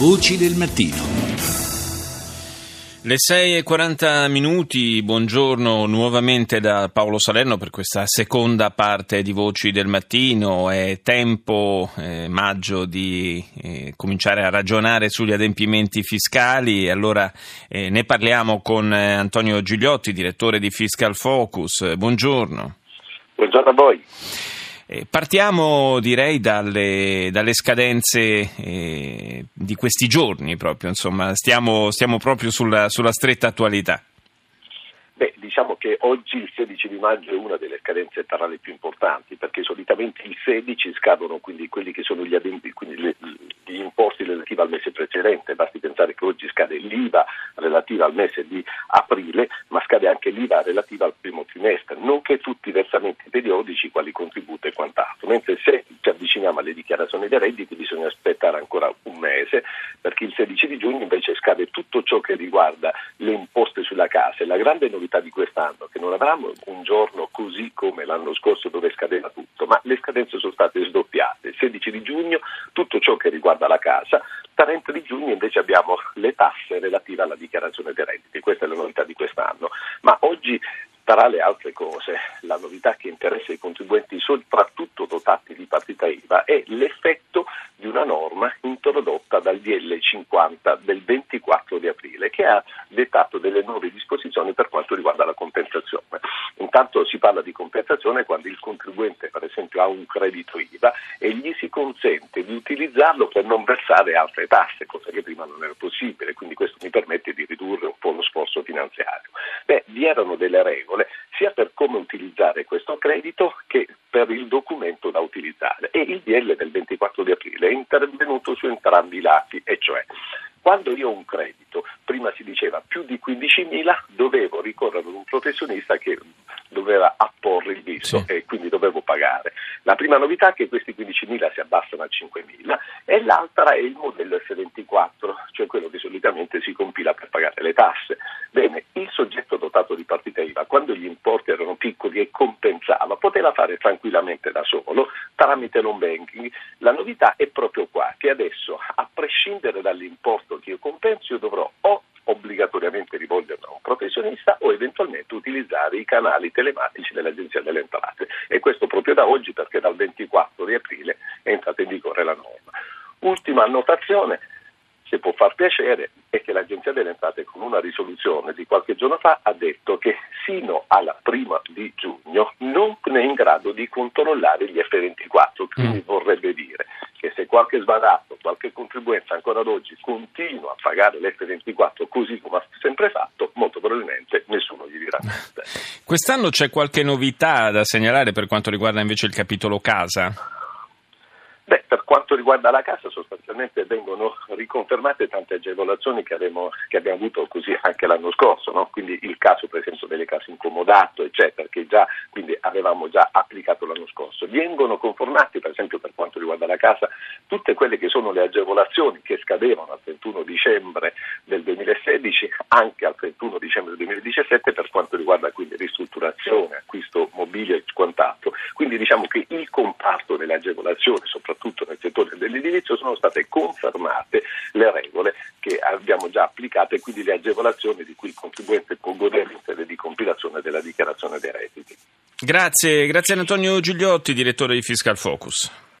Voci del mattino. Le 6.40 minuti, buongiorno nuovamente da Paolo Salerno per questa seconda parte di Voci del Mattino. È tempo, eh, maggio, di eh, cominciare a ragionare sugli adempimenti fiscali. Allora eh, ne parliamo con eh, Antonio Gigliotti, direttore di Fiscal Focus. Buongiorno. Buongiorno a voi. Eh, partiamo direi dalle, dalle scadenze eh, di questi giorni proprio, insomma, stiamo, stiamo proprio sulla, sulla stretta attualità. Beh, diciamo che oggi il 16 di maggio è una delle scadenze tarali più importanti perché solitamente il 16 scadono quindi quelli che sono gli adempi, quindi le, relativi al mese precedente, basti pensare che oggi scade l'IVA relativa al mese di aprile, ma scade anche l'IVA relativa al primo trimestre, nonché tutti i versamenti periodici, quali contributi e quant'altro, mentre se ci avviciniamo alle dichiarazioni dei redditi bisogna aspettare ancora un mese perché il 16 di giugno invece scade tutto ciò che riguarda le imposte sulla casa. E la grande novità di quest'anno è che non avranno un giorno così come l'anno scorso dove scadeva tutto, ma le scadenze sono state sdoppiate. Il 16 di giugno tutto ciò che riguarda la casa, 30 di giugno invece abbiamo le tasse relative alla dichiarazione dei redditi, questa è la novità di quest'anno. Ma oggi tra le altre cose, la novità che interessa i contribuenti soprattutto dotati di partita IVA è l'effetto di una norma introdotta dal DL 50 del 24 di aprile che ha dettato delle nuove disposizioni per quanto riguarda la compensazione. Intanto si parla di compensazione quando il contribuente per esempio ha un credito IVA e gli si consente di utilizzarlo per non versare altre tasse, cosa che prima non era possibile, quindi questo mi permette di ridurre un po' lo sforzo finanziario. Beh, vi erano delle regole sia per come utilizzare questo credito che per il documento da utilizzare e il DL del 24 di aprile è intervenuto su entrambi i lati, e cioè quando io ho un credito, prima si diceva più di 15.000, dovevo ricorrere ad un professionista che doveva apporre il visto sì. e quindi dovevo prima novità è che questi 15.000 si abbassano a 5.000 e l'altra è il modello F24, cioè quello che solitamente si compila per pagare le tasse. Bene, il soggetto dotato di partita IVA, quando gli importi erano piccoli e compensava, poteva fare tranquillamente da solo tramite non banking. La novità è proprio qua, che adesso, a prescindere dall'importo che io compenso, io dovrò o obbligatoriamente rivolgermi a un professionista o eventualmente utilizzare i canali telematici dell'Agenzia delle Entrate e questo proprio da oggi perché dal 24 di aprile è entrata in vigore la norma. Ultima annotazione, se può far piacere, è che l'Agenzia delle Entrate con una risoluzione di qualche giorno fa ha detto che sino alla prima di giugno non è in grado di controllare gli F24, quindi mm. vorrebbe dire qualche sbadato, qualche contribuente ancora ad oggi continua a pagare l'F24 così come ha sempre fatto, molto probabilmente nessuno gli dirà niente. Quest'anno c'è qualche novità da segnalare per quanto riguarda invece il capitolo casa? Quanto riguarda la casa sostanzialmente vengono riconfermate tante agevolazioni che, abbiamo, che abbiamo avuto così anche l'anno scorso, no? quindi il caso per esempio delle case incomodato eccetera, che già quindi avevamo già applicato l'anno scorso. Vengono conformati per esempio per quanto riguarda la casa tutte quelle che sono le agevolazioni che scadevano al 31 dicembre del 2016 anche al 31 dicembre del 2017 per quanto riguarda quindi ristrutturazione, acquisto mobile e quant'altro. Quindi diciamo che il comparto delle agevolazioni, soprattutto nel settore dell'edilizio, sono state confermate le regole che abbiamo già applicato e quindi le agevolazioni di cui il contribuente può godere in sede di compilazione della dichiarazione dei redditi. Grazie, grazie Antonio Gigliotti, direttore di Fiscal Focus.